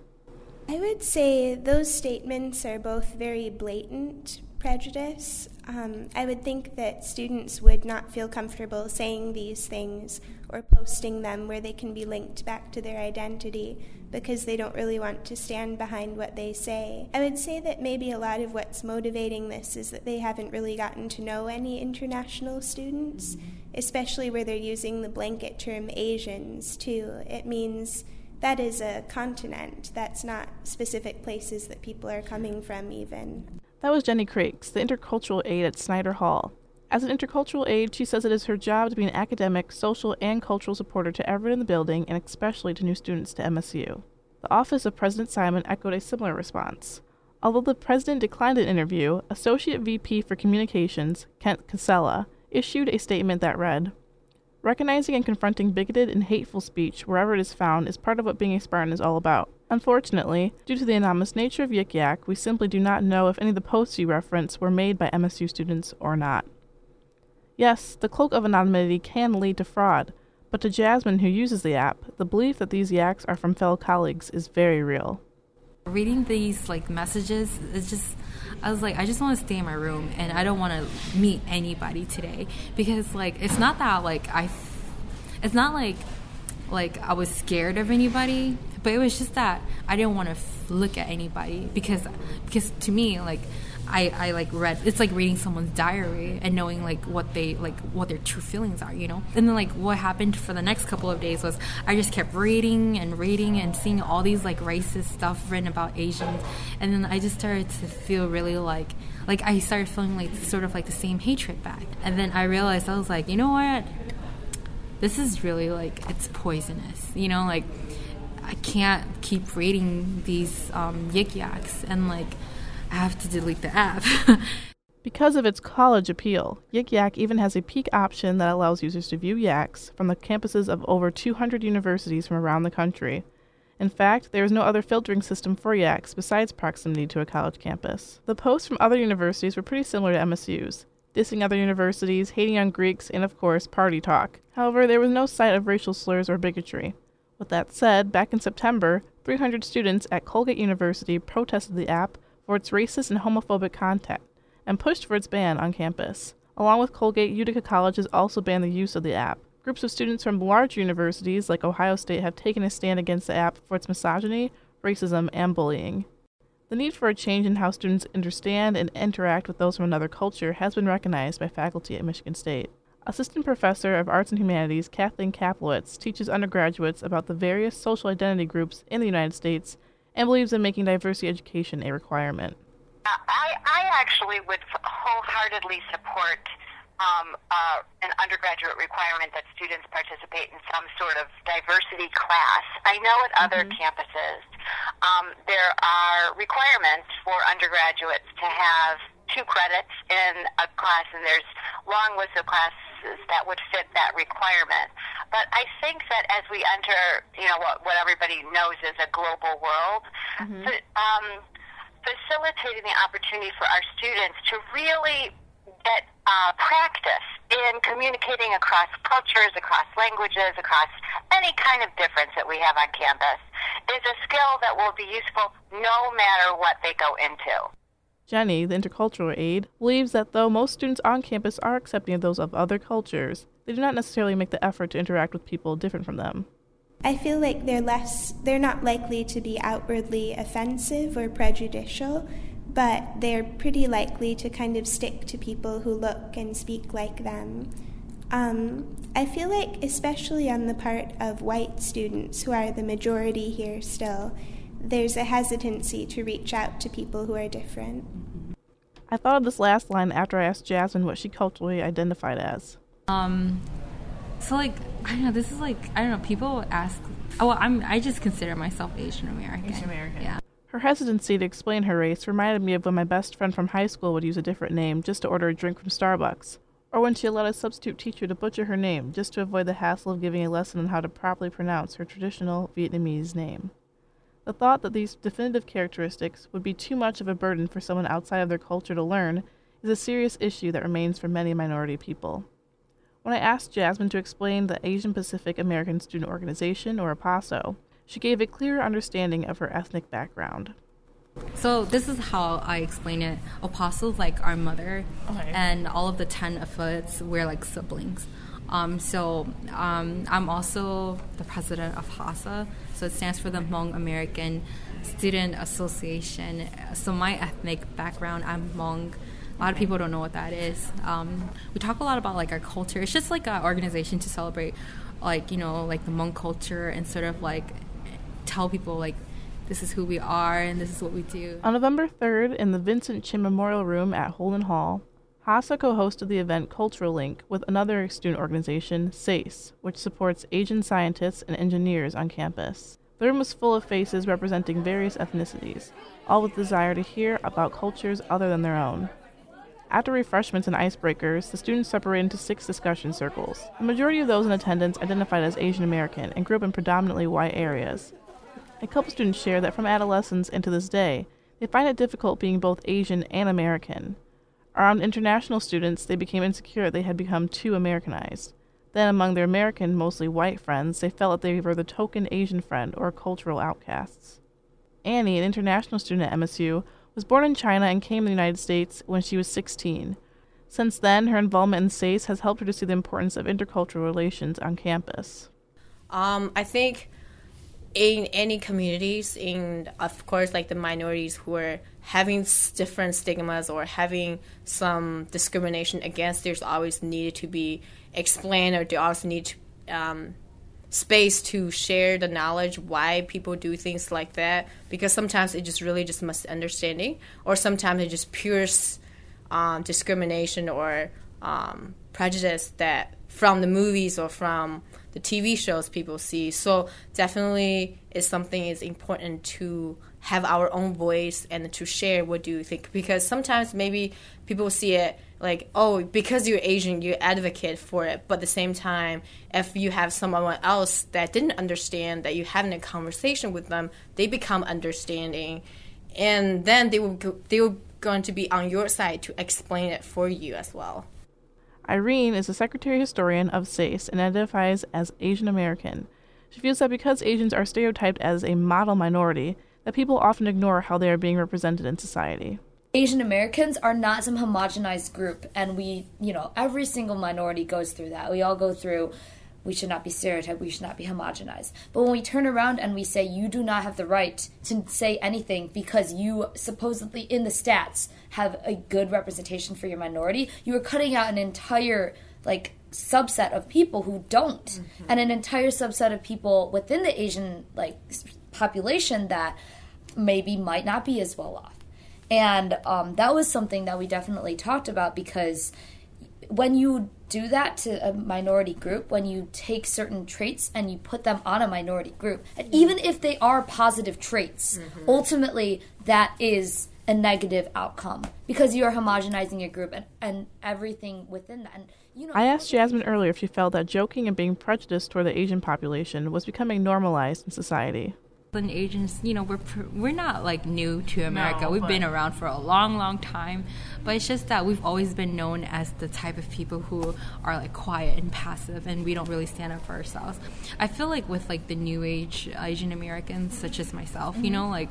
I would say those statements are both very blatant prejudice. Um, I would think that students would not feel comfortable saying these things or posting them where they can be linked back to their identity because they don't really want to stand behind what they say. I would say that maybe a lot of what's motivating this is that they haven't really gotten to know any international students, especially where they're using the blanket term Asians too. It means that is a continent. That's not specific places that people are coming from, even. That was Jenny Crakes, the intercultural aide at Snyder Hall. As an intercultural aide, she says it is her job to be an academic, social, and cultural supporter to everyone in the building and especially to new students to MSU. The office of President Simon echoed a similar response. Although the president declined an interview, Associate VP for Communications, Kent Cassella, issued a statement that read Recognizing and confronting bigoted and hateful speech wherever it is found is part of what being a Spartan is all about. Unfortunately, due to the anonymous nature of Yik Yak, we simply do not know if any of the posts you reference were made by MSU students or not. Yes, the cloak of anonymity can lead to fraud, but to Jasmine, who uses the app, the belief that these yaks are from fellow colleagues is very real. Reading these like messages, it's just I was like, I just want to stay in my room and I don't want to meet anybody today. Because like it's not that like I, it's not like like I was scared of anybody, but it was just that I didn't want to look at anybody because because to me like I, I like read it's like reading someone's diary and knowing like what they like what their true feelings are you know? And then like what happened for the next couple of days was i just kept reading and reading and seeing all these like racist stuff written about asians. And then i just started to feel really like like i started feeling like sort of like the same hatred back. And then i realized i was like you know what? This is really like it's poisonous you know? Like i can't keep reading these um, yik yaks and like I have to delete the app. because of its college appeal, Yik Yak even has a Peek option that allows users to view yaks from the campuses of over 200 universities from around the country. In fact, there is no other filtering system for yaks besides proximity to a college campus. The posts from other universities were pretty similar to MSU's, dissing other universities, hating on Greeks, and of course, party talk. However, there was no sight of racial slurs or bigotry. With that said, back in September, 300 students at Colgate University protested the app for its racist and homophobic content and pushed for its ban on campus. Along with Colgate, Utica College has also banned the use of the app. Groups of students from large universities like Ohio State have taken a stand against the app for its misogyny, racism, and bullying. The need for a change in how students understand and interact with those from another culture has been recognized by faculty at Michigan State. Assistant Professor of Arts and Humanities Kathleen Kaplowitz teaches undergraduates about the various social identity groups in the United States and believes in making diversity education a requirement. I, I actually would wholeheartedly support um, uh, an undergraduate requirement that students participate in some sort of diversity class. I know at other mm-hmm. campuses um, there are requirements for undergraduates to have two credits in a class, and there's long lists of classes that would fit that requirement. But I think that as we enter, you know, what, what everybody knows is a global world, mm-hmm. the, um, facilitating the opportunity for our students to really get uh, practice in communicating across cultures, across languages, across any kind of difference that we have on campus is a skill that will be useful no matter what they go into. Jenny, the intercultural aide, believes that though most students on campus are accepting of those of other cultures, they do not necessarily make the effort to interact with people different from them. I feel like they're less they're not likely to be outwardly offensive or prejudicial, but they're pretty likely to kind of stick to people who look and speak like them. Um, I feel like, especially on the part of white students who are the majority here still, there's a hesitancy to reach out to people who are different. I thought of this last line after I asked Jasmine what she culturally identified as. Um, so like I don't know. This is like I don't know. People ask. Oh, well, I'm. I just consider myself Asian American. Asian American. Yeah. Her hesitancy to explain her race reminded me of when my best friend from high school would use a different name just to order a drink from Starbucks, or when she allowed a substitute teacher to butcher her name just to avoid the hassle of giving a lesson on how to properly pronounce her traditional Vietnamese name. The thought that these definitive characteristics would be too much of a burden for someone outside of their culture to learn is a serious issue that remains for many minority people. When I asked Jasmine to explain the Asian Pacific American Student Organization, or APASO, she gave a clearer understanding of her ethnic background. So this is how I explain it. APASO's like our mother, okay. and all of the ten affiliates we're like siblings. Um, so um, I'm also the president of HASA, so it stands for the Hmong American Student Association. So my ethnic background, I'm Hmong. A lot of people don't know what that is. Um, we talk a lot about like our culture. It's just like an organization to celebrate, like you know, like the Hmong culture and sort of like tell people like this is who we are and this is what we do. On November 3rd, in the Vincent Chin Memorial Room at Holden Hall, HASA co hosted the event Cultural Link with another student organization, SACI, which supports Asian scientists and engineers on campus. The room was full of faces representing various ethnicities, all with desire to hear about cultures other than their own. After refreshments and icebreakers, the students separated into six discussion circles. The majority of those in attendance identified as Asian American and grew up in predominantly white areas. A couple students shared that from adolescence and to this day, they find it difficult being both Asian and American. Around international students, they became insecure they had become too Americanized. Then, among their American, mostly white friends, they felt that they were the token Asian friend or cultural outcasts. Annie, an international student at MSU, was born in China and came to the United States when she was 16. Since then, her involvement in SACI has helped her to see the importance of intercultural relations on campus. Um, I think in any communities, in of course, like the minorities who are having different stigmas or having some discrimination against, there's always needed to be explained or they always need to, um, space to share the knowledge why people do things like that because sometimes it just really just misunderstanding or sometimes it just pure um, discrimination or um, prejudice that from the movies or from the TV shows people see. So definitely is something is important to have our own voice and to share what do you think. Because sometimes maybe people see it like oh because you're asian you advocate for it. But at the same time if you have someone else that didn't understand that you're having a conversation with them they become understanding. And then they will they will going to be on your side to explain it for you as well Irene is the secretary historian of SACI and identifies as Asian American. She feels that because Asians are stereotyped as a model minority, that people often ignore how they are being represented in society. Asian Americans are not some homogenized group, and we, you know, every single minority goes through that. We all go through, we should not be stereotyped, we should not be homogenized. But when we turn around and we say, you do not have the right to say anything because you supposedly in the stats have a good representation for your minority, you are cutting out an entire, like, subset of people who don't, mm-hmm. and an entire subset of people within the Asian, like, population that maybe might not be as well off. And um, that was something that we definitely talked about because when you do that to a minority group, when you take certain traits and you put them on a minority group, and even if they are positive traits, mm-hmm. ultimately that is a negative outcome because you are homogenizing your group and, and everything within that. And, you know, I asked Jasmine earlier if she felt that joking and being prejudiced toward the Asian population was becoming normalized in society and Asians, you know, we're we're not like new to America. No, we've been around for a long, long time, but it's just that we've always been known as the type of people who are like quiet and passive, and we don't really stand up for ourselves. I feel like with like the new age Asian Americans, such as myself, mm-hmm. you know, like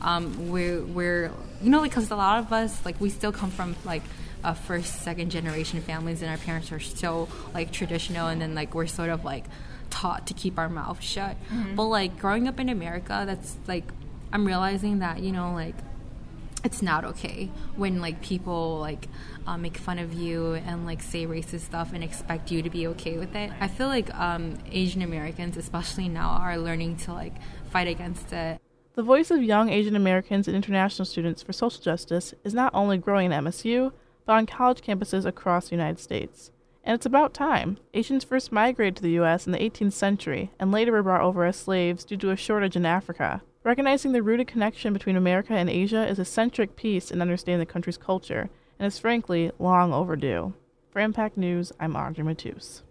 um, we're we're you know, because like, a lot of us like we still come from like uh, first, second generation families, and our parents are so like traditional, and then like we're sort of like taught to keep our mouth shut. Mm-hmm. But like growing up in America, that's like I'm realizing that you know like it's not okay when like people like uh, make fun of you and like say racist stuff and expect you to be okay with it. I feel like um, Asian Americans, especially now, are learning to like fight against it. The voice of young Asian Americans and international students for social justice is not only growing at MSU, but on college campuses across the United States. And it's about time. Asians first migrated to the U.S. in the 18th century and later were brought over as slaves due to a shortage in Africa. Recognizing the rooted connection between America and Asia is a centric piece in understanding the country's culture, and is frankly long overdue. For Impact News, I'm Audrey Matus.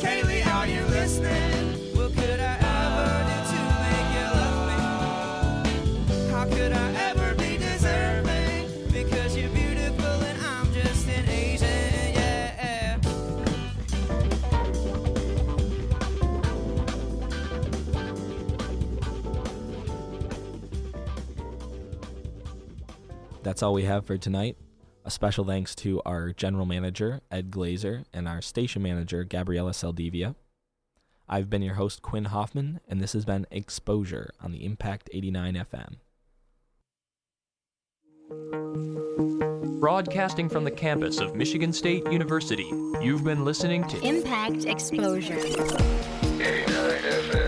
Kaylee, are you listening? That's all we have for tonight. A special thanks to our general manager, Ed Glazer, and our station manager, Gabriella Saldivia. I've been your host, Quinn Hoffman, and this has been Exposure on the Impact 89 FM. Broadcasting from the campus of Michigan State University, you've been listening to Impact Exposure. 89 FM.